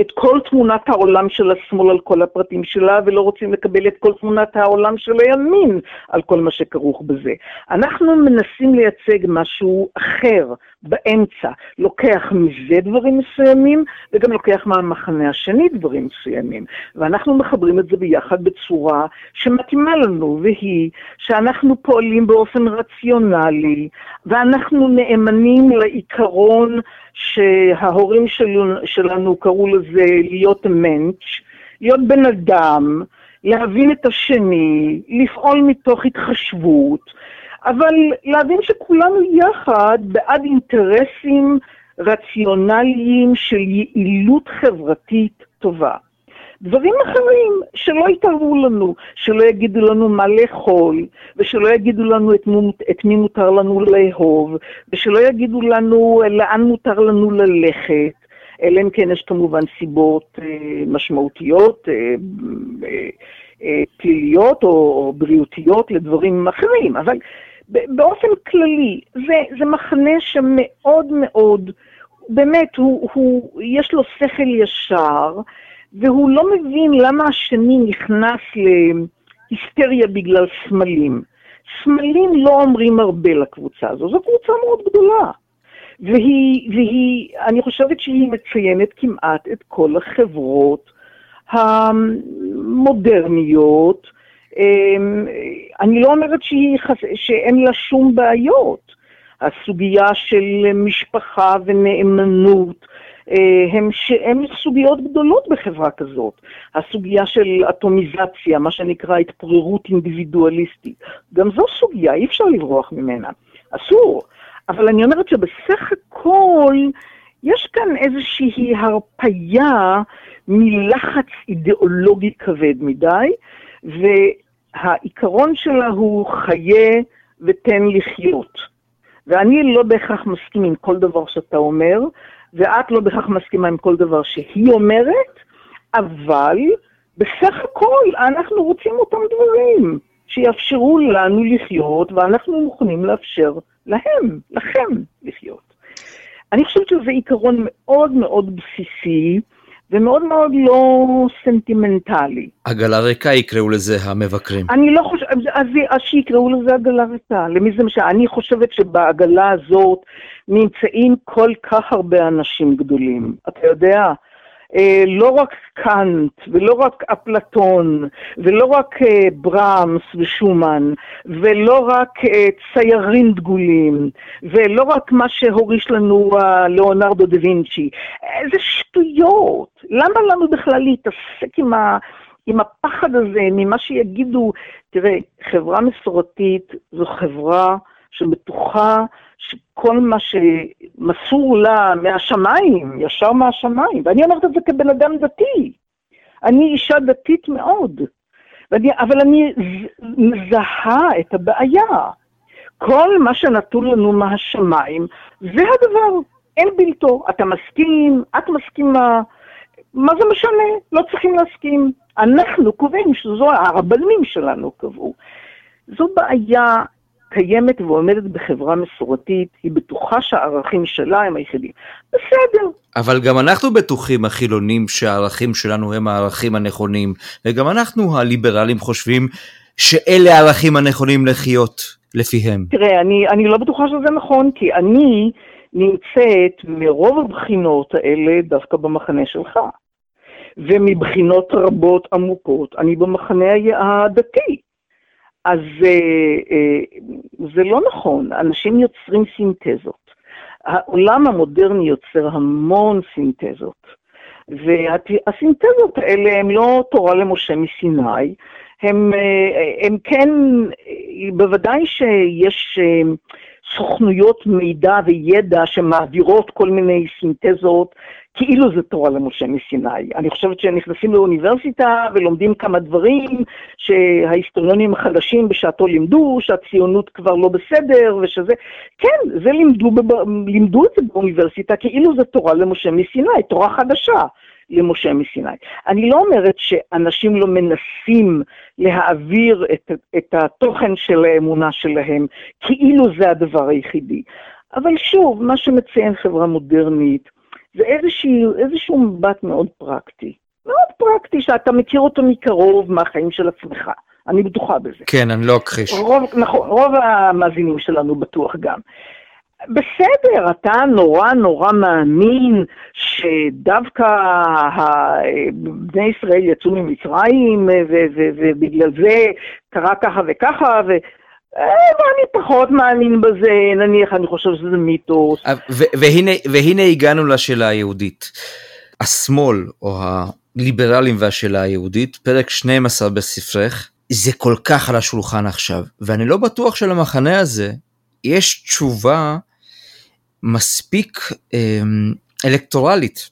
את כל תמונת העולם של השמאל על כל הפרטים שלה, ולא רוצים לקבל את כל תמונת העולם של הימין על כל מה שכרוך בזה. אנחנו מנסים לייצג משהו אחר, באמצע, לוקח מזה דברים מסוימים, וגם לוקח מהמחנה השני דברים מסוימים. ואנחנו מחברים את זה ביחד בצורה שמתאימה לנו, והיא שאנחנו פועלים באופן רציונלי, ואנחנו נאמנים לעיקרון שההורים שלנו, קראו לזה להיות מענץ', להיות בן אדם, להבין את השני, לפעול מתוך התחשבות, אבל להבין שכולנו יחד בעד אינטרסים רציונליים של יעילות חברתית טובה. דברים אחרים שלא יתערבו לנו, שלא יגידו לנו מה לאכול, ושלא יגידו לנו את מי, את מי מותר לנו לאהוב, ושלא יגידו לנו לאן מותר לנו ללכת, אלא אם כן יש כמובן סיבות אה, משמעותיות, אה, אה, פליליות או בריאותיות לדברים אחרים, אבל באופן כללי, זה, זה מחנה שמאוד מאוד, באמת, הוא, הוא, יש לו שכל ישר, והוא לא מבין למה השני נכנס להיסטריה בגלל סמלים. סמלים לא אומרים הרבה לקבוצה הזו, זו קבוצה מאוד גדולה. והיא, והיא, אני חושבת שהיא מציינת כמעט את כל החברות המודרניות. אמ, אני לא אומרת שהיא, שאין לה שום בעיות. הסוגיה של משפחה ונאמנות, אה, הם, הם סוגיות גדולות בחברה כזאת. הסוגיה של אטומיזציה, מה שנקרא התפוררות אינדיבידואליסטית, גם זו סוגיה, אי אפשר לברוח ממנה. אסור. אבל אני אומרת שבסך הכל יש כאן איזושהי הרפייה מלחץ אידיאולוגי כבד מדי, והעיקרון שלה הוא חיה ותן לחיות. ואני לא בהכרח מסכים עם כל דבר שאתה אומר, ואת לא בהכרח מסכימה עם כל דבר שהיא אומרת, אבל בסך הכל אנחנו רוצים אותם דברים שיאפשרו לנו לחיות, ואנחנו מוכנים לאפשר להם, לכם, לחיות. אני חושבת שזה עיקרון מאוד מאוד בסיסי, ומאוד מאוד לא סנטימנטלי. עגלה ריקה יקראו לזה המבקרים. אני לא חושבת, אז, אז שיקראו לזה עגלה ריקה. למי זה משנה? אני חושבת שבעגלה הזאת נמצאים כל כך הרבה אנשים גדולים. אתה יודע, לא רק קאנט, ולא רק אפלטון, ולא רק אה, ברמס ושומן, ולא רק אה, ציירים דגולים, ולא רק מה שהוריש לנו ליאונרדו דה וינצ'י. איזה שטויות. למה לנו בכלל להתעסק עם ה... עם הפחד הזה, ממה שיגידו, תראה, חברה מסורתית זו חברה שבטוחה שכל מה שמסור לה מהשמיים, ישר מהשמיים, ואני אומרת את זה כבן אדם דתי. אני אישה דתית מאוד, ואני, אבל אני מזהה את הבעיה. כל מה שנתון לנו מהשמיים, זה הדבר, אין בלתו. אתה מסכים, את מסכימה, מה זה משנה? לא צריכים להסכים. אנחנו קובעים שזו, הרבנים שלנו קבעו. זו בעיה קיימת ועומדת בחברה מסורתית, היא בטוחה שהערכים שלה הם היחידים. בסדר. אבל גם אנחנו בטוחים, החילונים, שהערכים שלנו הם הערכים הנכונים, וגם אנחנו, הליברלים, חושבים שאלה הערכים הנכונים לחיות לפיהם. תראה, אני, אני לא בטוחה שזה נכון, כי אני נמצאת מרוב הבחינות האלה דווקא במחנה שלך. ומבחינות רבות עמוקות, אני במחנה הדתי. אז אה, אה, זה לא נכון, אנשים יוצרים סינתזות. העולם המודרני יוצר המון סינתזות, והסינתזות האלה הן לא תורה למשה מסיני, הם, אה, הם כן, בוודאי שיש סוכנויות מידע וידע שמעבירות כל מיני סינתזות, כאילו זה תורה למשה מסיני. אני חושבת שנכנסים לאוניברסיטה ולומדים כמה דברים שההיסטוריונים החדשים בשעתו לימדו, שהציונות כבר לא בסדר ושזה... כן, זה לימדו, לימדו את זה באוניברסיטה כאילו זה תורה למשה מסיני, תורה חדשה. למשה מסיני. אני לא אומרת שאנשים לא מנסים להעביר את, את התוכן של האמונה שלהם כאילו זה הדבר היחידי. אבל שוב, מה שמציין חברה מודרנית זה איזשהו, איזשהו מבט מאוד פרקטי. מאוד פרקטי, שאתה מכיר אותו מקרוב מהחיים של עצמך. אני בטוחה בזה. כן, אני לא אכחיש. נכון, רוב המאזינים שלנו בטוח גם. בסדר, אתה נורא נורא מאמין שדווקא בני ישראל יצאו ממצרים ובגלל זה קרה ככה וככה, ו... אה, ואני פחות מאמין בזה, נניח, אני חושב שזה מיתוס. אה, והנה, והנה הגענו לשאלה היהודית. השמאל, או הליברלים והשאלה היהודית, פרק 12 בספרך, זה כל כך על השולחן עכשיו, ואני לא בטוח שלמחנה הזה יש תשובה מספיק אמ, אלקטורלית.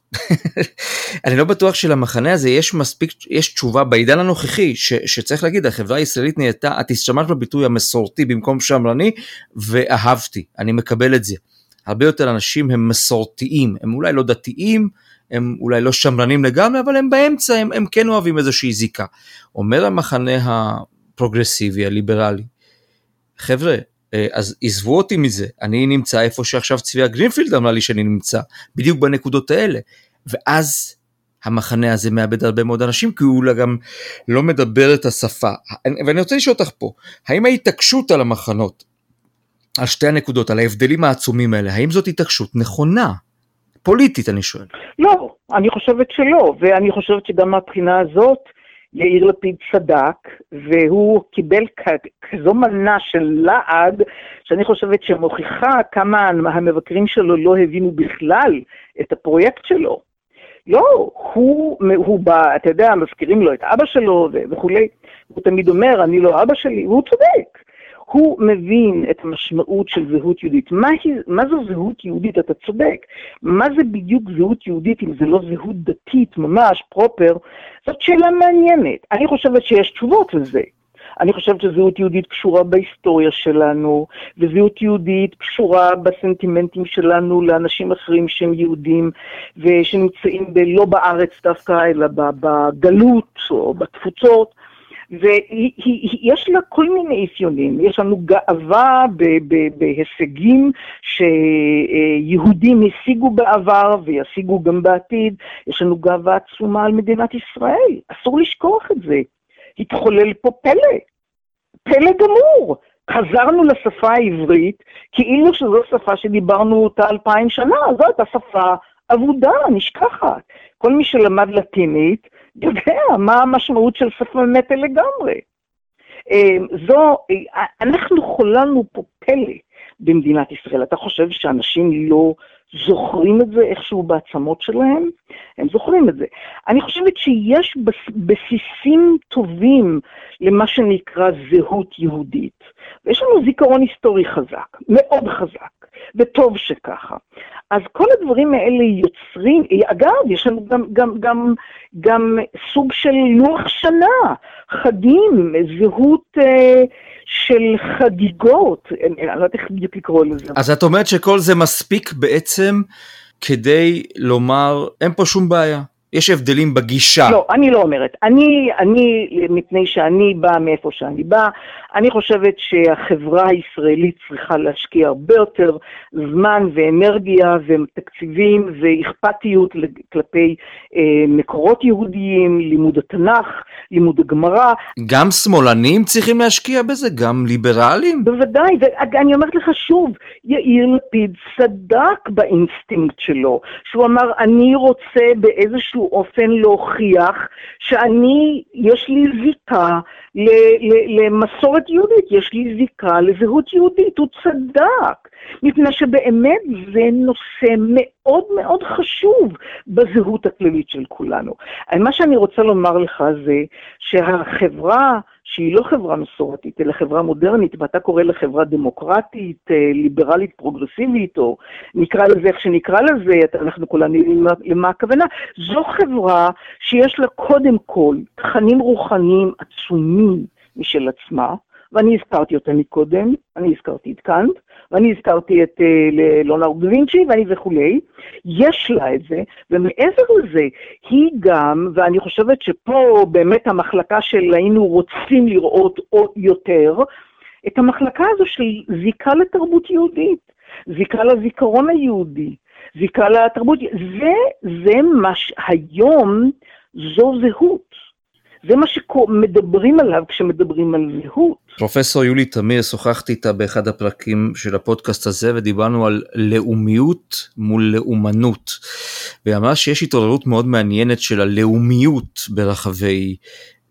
אני לא בטוח שלמחנה הזה יש מספיק, יש תשובה בעידן הנוכחי, ש, שצריך להגיד, החברה הישראלית נהייתה, את השתמשת בביטוי המסורתי במקום שמרני, ואהבתי, אני מקבל את זה. הרבה יותר אנשים הם מסורתיים, הם אולי לא דתיים, הם אולי לא שמרנים לגמרי, אבל הם באמצע, הם, הם כן אוהבים איזושהי זיקה. אומר המחנה הפרוגרסיבי, הליברלי, חבר'ה, אז עזבו אותי מזה, אני נמצא איפה שעכשיו צביה גרינפילד אמרה לי שאני נמצא, בדיוק בנקודות האלה. ואז המחנה הזה מאבד הרבה מאוד אנשים, כי הוא גם לא מדבר את השפה. ואני רוצה לשאול אותך פה, האם ההתעקשות על המחנות, על שתי הנקודות, על ההבדלים העצומים האלה, האם זאת התעקשות נכונה? פוליטית אני שואל. לא, אני חושבת שלא, ואני חושבת שגם מהבחינה הזאת, יאיר לפיד צדק, והוא קיבל כזו מנה של לעג, שאני חושבת שמוכיחה כמה המבקרים שלו לא הבינו בכלל את הפרויקט שלו. לא, הוא, הוא בא, אתה יודע, מזכירים לו את אבא שלו וכולי, הוא תמיד אומר, אני לא אבא שלי, והוא צודק. הוא מבין את המשמעות של זהות יהודית. מה, מה זו זהות יהודית? אתה צודק. מה זה בדיוק זהות יהודית אם זה לא זהות דתית ממש, פרופר? זאת שאלה מעניינת. אני חושבת שיש תשובות לזה. אני חושבת שזהות יהודית קשורה בהיסטוריה שלנו, וזהות יהודית קשורה בסנטימנטים שלנו לאנשים אחרים שהם יהודים, ושנמצאים ב, לא בארץ דווקא, אלא בגלות או בתפוצות. ויש לה כל מיני אפיונים, יש לנו גאווה בהישגים שיהודים השיגו בעבר וישיגו גם בעתיד, יש לנו גאווה עצומה על מדינת ישראל, אסור לשכוח את זה. התחולל פה פלא, פלא גמור. חזרנו לשפה העברית כאילו שזו שפה שדיברנו אותה אלפיים שנה, זו הייתה שפה אבודה, נשכחת. כל מי שלמד לטינית, יודע מה המשמעות של שפה מתה לגמרי. אמ, זו, אנחנו חוללנו פה פלא במדינת ישראל. אתה חושב שאנשים לא זוכרים את זה איכשהו בעצמות שלהם? הם זוכרים את זה. אני חושבת שיש בסיסים טובים למה שנקרא זהות יהודית. ויש לנו זיכרון היסטורי חזק, מאוד חזק, וטוב שככה. אז כל הדברים האלה יוצרים, אגב, יש לנו גם, גם, גם, גם סוג של לוח שנה, חגים, זהות אה, של חגיגות, אני לא יודעת איך בדיוק לקרוא לזה. אז את אומרת שכל זה מספיק בעצם כדי לומר, אין פה שום בעיה. יש הבדלים בגישה. לא, אני לא אומרת. אני, אני, מפני שאני באה מאיפה שאני באה, אני חושבת שהחברה הישראלית צריכה להשקיע הרבה יותר זמן ואנרגיה ותקציבים ואכפתיות כלפי אה, מקורות יהודיים, לימוד התנ"ך, לימוד הגמרא. גם שמאלנים צריכים להשקיע בזה? גם ליברלים? בוודאי, ואני אומרת לך שוב, יאיר לפיד צדק באינסטינקט שלו, שהוא אמר, אני רוצה באיזשהו אופן להוכיח שאני, יש לי זיקה למסורת יהודית, יש לי זיקה לזהות יהודית, הוא צדק, מפני שבאמת זה נושא מאוד מאוד חשוב בזהות הכללית של כולנו. מה שאני רוצה לומר לך זה שהחברה שהיא לא חברה מסורתית, אלא חברה מודרנית, ואתה קורא לה חברה דמוקרטית, אה, ליברלית, פרוגרסיבית, או נקרא לזה איך שנקרא לזה, אנחנו כולנו יודעים למה הכוונה, זו חברה שיש לה קודם כל תכנים רוחניים עצומים משל עצמה, ואני הזכרתי אותה מקודם, אני הזכרתי את קאנט, ואני הזכרתי את אה, לונארד וינצ'י ואני וכולי, יש לה את זה, ומעבר לזה, היא גם, ואני חושבת שפה באמת המחלקה של היינו רוצים לראות עוד יותר, את המחלקה הזו של זיקה לתרבות יהודית, זיקה לזיכרון היהודי, זיקה לתרבות, זה, זה מה שהיום זו זהות. זה מה שמדברים עליו כשמדברים על זהות. פרופסור יולי תמיר, שוחחתי איתה באחד הפרקים של הפודקאסט הזה ודיברנו על לאומיות מול לאומנות. והיא אמרה שיש התעוררות מאוד מעניינת של הלאומיות ברחבי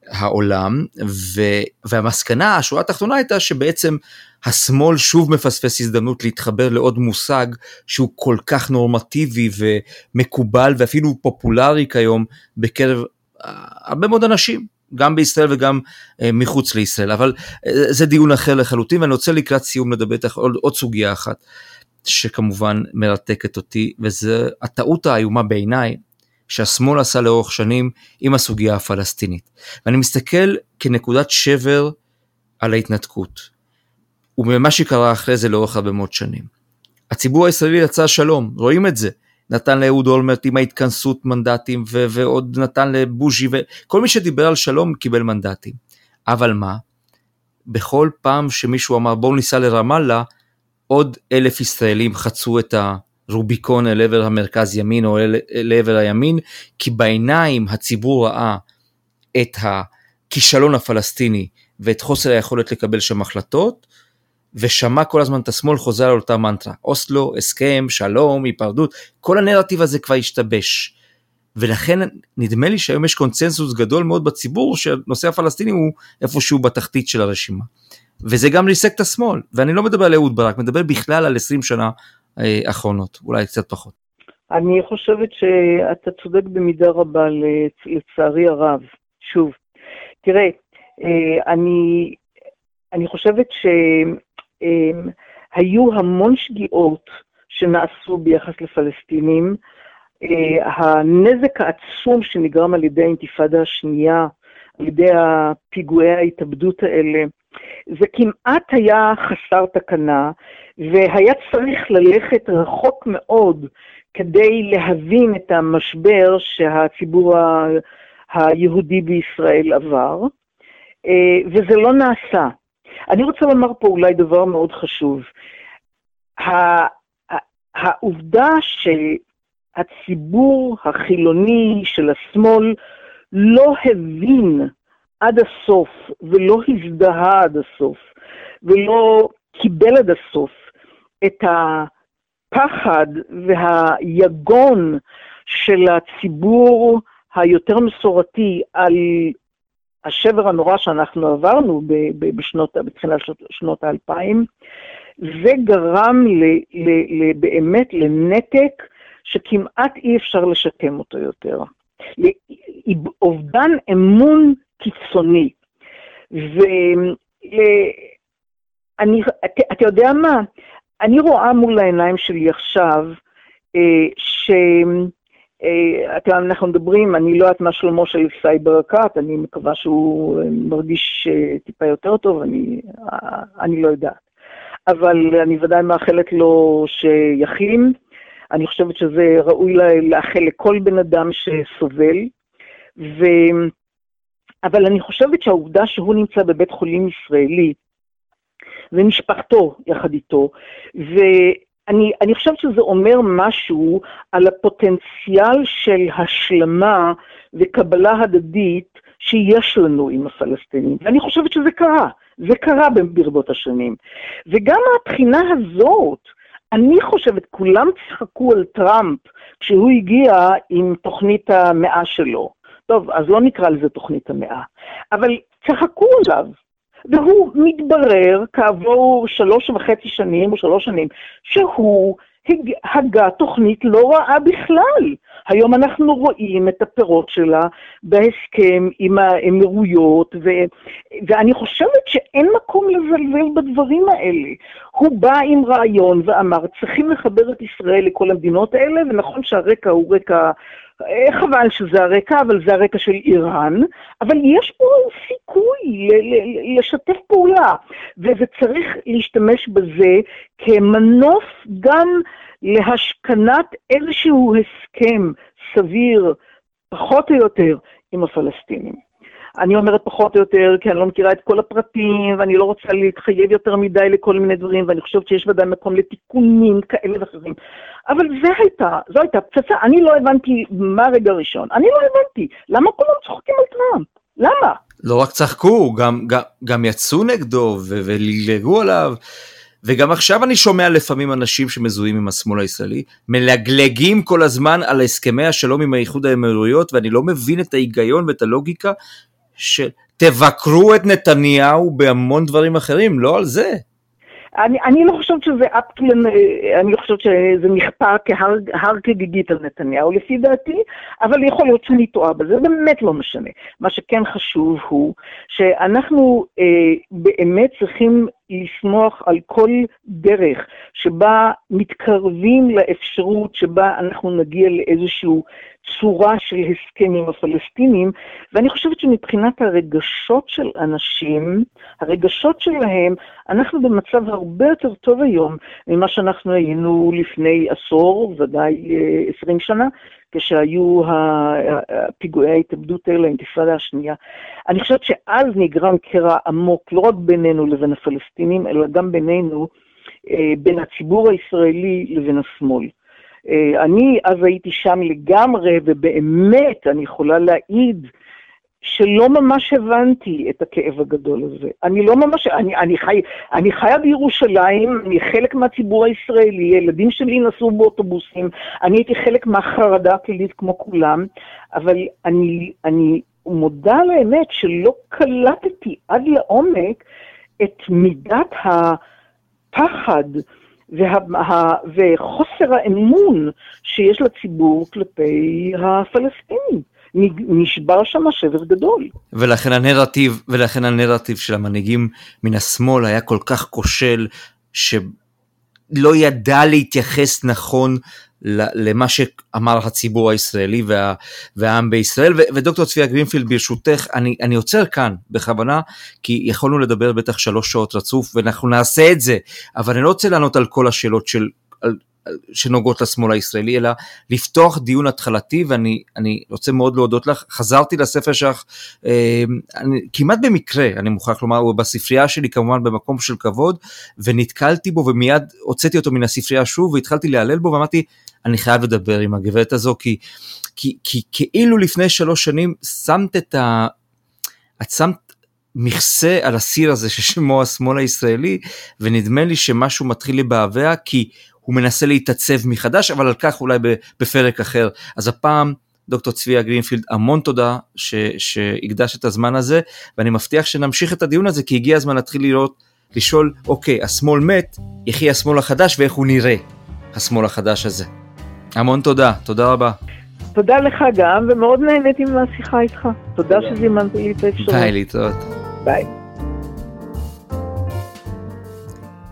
העולם, ו... והמסקנה, השורה התחתונה הייתה שבעצם השמאל שוב מפספס הזדמנות להתחבר לעוד מושג שהוא כל כך נורמטיבי ומקובל ואפילו פופולרי כיום בקרב הרבה מאוד אנשים, גם בישראל וגם אה, מחוץ לישראל, אבל אה, זה דיון אחר לחלוטין, ואני רוצה לקראת סיום לדבר איתך עוד, עוד סוגיה אחת, שכמובן מרתקת אותי, וזה הטעות האיומה בעיניי, שהשמאל עשה לאורך שנים עם הסוגיה הפלסטינית. ואני מסתכל כנקודת שבר על ההתנתקות, וממה שקרה אחרי זה לאורך הרבה מאוד שנים. הציבור הישראלי יצא שלום, רואים את זה. נתן לאהוד אולמרט עם ההתכנסות מנדטים ו- ועוד נתן לבוז'י וכל מי שדיבר על שלום קיבל מנדטים. אבל מה? בכל פעם שמישהו אמר בואו ניסע לרמאללה, עוד אלף ישראלים חצו את הרוביקון אל עבר המרכז ימין או אל, אל עבר הימין, כי בעיניים הציבור ראה את הכישלון הפלסטיני ואת חוסר היכולת לקבל שם החלטות, ושמע כל הזמן את השמאל חוזר על אותה מנטרה, אוסלו, הסכם, שלום, היפרדות, כל הנרטיב הזה כבר השתבש. ולכן נדמה לי שהיום יש קונצנזוס גדול מאוד בציבור שהנושא הפלסטיני הוא איפשהו בתחתית של הרשימה. וזה גם ריסק את השמאל, ואני לא מדבר על אהוד ברק, מדבר בכלל על 20 שנה אה, אחרונות, אולי קצת פחות. אני חושבת שאתה צודק במידה רבה, לצערי הרב. שוב, תראה, אה, אני, אני חושבת ש... אמ, היו המון שגיאות שנעשו ביחס לפלסטינים. אה, הנזק העצום שנגרם על ידי האינתיפאדה השנייה, על ידי הפיגועי ההתאבדות האלה, זה כמעט היה חסר תקנה, והיה צריך ללכת רחוק מאוד כדי להבין את המשבר שהציבור היהודי בישראל עבר, אה, וזה לא נעשה. אני רוצה לומר פה אולי דבר מאוד חשוב. העובדה שהציבור החילוני של השמאל לא הבין עד הסוף ולא הזדהה עד הסוף ולא קיבל עד הסוף את הפחד והיגון של הציבור היותר מסורתי על השבר הנורא שאנחנו עברנו בשנות, בתחילת שנות האלפיים, זה גרם ל, ל, ל, באמת לנתק שכמעט אי אפשר לשקם אותו יותר. לאובדן אמון קיצוני. ואתה יודע מה? אני רואה מול העיניים שלי עכשיו, אה, ש... אה, אנחנו מדברים, אני לא יודעת מה שלמה של סאי ברקת, אני מקווה שהוא אה, מרגיש אה, טיפה יותר טוב, אני, אני לא יודעת. אבל אני ודאי מאחלת לו שיחלים. אני חושבת שזה ראוי לאחל לכל בן אדם שסובל. ו... אבל אני חושבת שהעובדה שהוא נמצא בבית חולים ישראלי, ומשפחתו יחד איתו, אני, אני חושבת שזה אומר משהו על הפוטנציאל של השלמה וקבלה הדדית שיש לנו עם הפלסטינים, ואני חושבת שזה קרה, זה קרה ברבות השנים. וגם מהבחינה הזאת, אני חושבת, כולם צחקו על טראמפ כשהוא הגיע עם תוכנית המאה שלו. טוב, אז לא נקרא לזה תוכנית המאה, אבל צחקו עליו, והוא מתברר כעבור שלוש וחצי שנים או שלוש שנים, שהוא הגה תוכנית לא רעה בכלל. היום אנחנו רואים את הפירות שלה בהסכם עם האמירויות, ו, ואני חושבת שאין מקום לזלזל בדברים האלה. הוא בא עם רעיון ואמר, צריכים לחבר את ישראל לכל המדינות האלה, ונכון שהרקע הוא רקע... חבל שזה הרקע, אבל זה הרקע של איראן, אבל יש פה סיכוי לשתף פעולה, וצריך להשתמש בזה כמנוף גם להשכנת איזשהו הסכם סביר, פחות או יותר, עם הפלסטינים. אני אומרת פחות או יותר, כי אני לא מכירה את כל הפרטים, ואני לא רוצה להתחייב יותר מדי לכל מיני דברים, ואני חושבת שיש ודאי מקום לתיקונים כאלה ואחרים. אבל זה הייתה, זו הייתה פצצה. אני לא הבנתי מה הרגע הראשון. אני לא הבנתי. למה כולם צוחקים על טראמפ? למה? לא רק צחקו, גם, גם, גם יצאו נגדו ולגלגו עליו. וגם עכשיו אני שומע לפעמים אנשים שמזוהים עם השמאל הישראלי, מלגלגים כל הזמן על הסכמי השלום עם האיחוד האמירויות, ואני לא מבין את ההיגיון ואת הלוגיקה שתבקרו את נתניהו בהמון דברים אחרים, לא על זה. אני, אני לא חושבת שזה אפקלן, אני לא חושבת שזה נכפה כהר כגיגית על נתניהו לפי דעתי, אבל יכול להיות שאני טועה בזה, זה באמת לא משנה. מה שכן חשוב הוא שאנחנו אה, באמת צריכים לסמוך על כל דרך שבה מתקרבים לאפשרות שבה אנחנו נגיע לאיזשהו צורה של הסכם עם הפלסטינים, ואני חושבת שמבחינת הרגשות של אנשים, הרגשות שלהם, אנחנו במצב הרבה יותר טוב היום ממה שאנחנו היינו לפני עשור, ודאי אה, עשרים שנה, כשהיו פיגועי ההתאבדות האלה, האינתיפאדה השנייה. אני חושבת שאז נגרם קרע עמוק, לא רק בינינו לבין הפלסטינים, אלא גם בינינו, אה, בין הציבור הישראלי לבין השמאל. אה, אני אז הייתי שם לגמרי, ובאמת, אני יכולה להעיד שלא ממש הבנתי את הכאב הגדול הזה. אני לא ממש, אני, אני, חי, אני חיה בירושלים, אני חלק מהציבור הישראלי, ילדים שלי נסעו באוטובוסים, אני הייתי חלק מהחרדה הכללית כמו כולם, אבל אני, אני מודה על האמת שלא קלטתי עד לעומק את מידת הפחד וה, וה, וחוסר האמון שיש לציבור כלפי הפלסטינים. נשבר שם שבר גדול. ולכן הנרטיב, ולכן הנרטיב של המנהיגים מן השמאל היה כל כך כושל, שלא ידע להתייחס נכון למה שאמר הציבור הישראלי וה, והעם בישראל. ו, ודוקטור צביה גרינפילד ברשותך, אני, אני עוצר כאן בכוונה, כי יכולנו לדבר בטח שלוש שעות רצוף ואנחנו נעשה את זה, אבל אני לא רוצה לענות על כל השאלות של, על, שנוגעות לשמאל הישראלי, אלא לפתוח דיון התחלתי, ואני רוצה מאוד להודות לך. חזרתי לספר שלך אה, אני, כמעט במקרה, אני מוכרח לומר, הוא בספרייה שלי כמובן במקום של כבוד, ונתקלתי בו ומיד הוצאתי אותו מן הספרייה שוב, והתחלתי להלל בו, ואמרתי, אני חייב לדבר עם הגברת הזו, כי, כי, כי כאילו לפני שלוש שנים שמת את ה... את שמת מכסה על הסיר הזה ששמו השמאל הישראלי, ונדמה לי שמשהו מתחיל לבעבע, כי הוא מנסה להתעצב מחדש, אבל על כך אולי בפרק אחר. אז הפעם, דוקטור צביה גרינפילד, המון תודה ש, שהקדש את הזמן הזה, ואני מבטיח שנמשיך את הדיון הזה, כי הגיע הזמן להתחיל לראות, לשאול, אוקיי, השמאל מת, יחי השמאל החדש ואיך הוא נראה, השמאל החדש הזה. המון תודה, תודה רבה. תודה לך גם, ומאוד נהניתי מהשיחה איתך. תודה שזימנת לי את האפשרות. ביי, להתראות. ביי.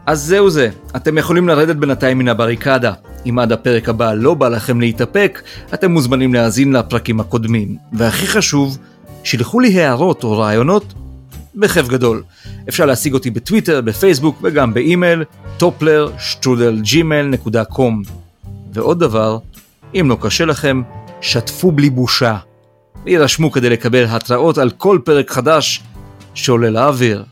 אז זהו זה, אתם יכולים לרדת בינתיים מן הבריקדה. אם עד הפרק הבא לא בא לכם להתאפק, אתם מוזמנים להאזין לפרקים הקודמים. והכי חשוב, שילחו לי הערות או רעיונות בכיף גדול. אפשר להשיג אותי בטוויטר, בפייסבוק וגם באימייל, טופלר. ועוד דבר, אם לא קשה לכם, שתפו בלי בושה. וירשמו כדי לקבל התראות על כל פרק חדש שעולה לאוויר.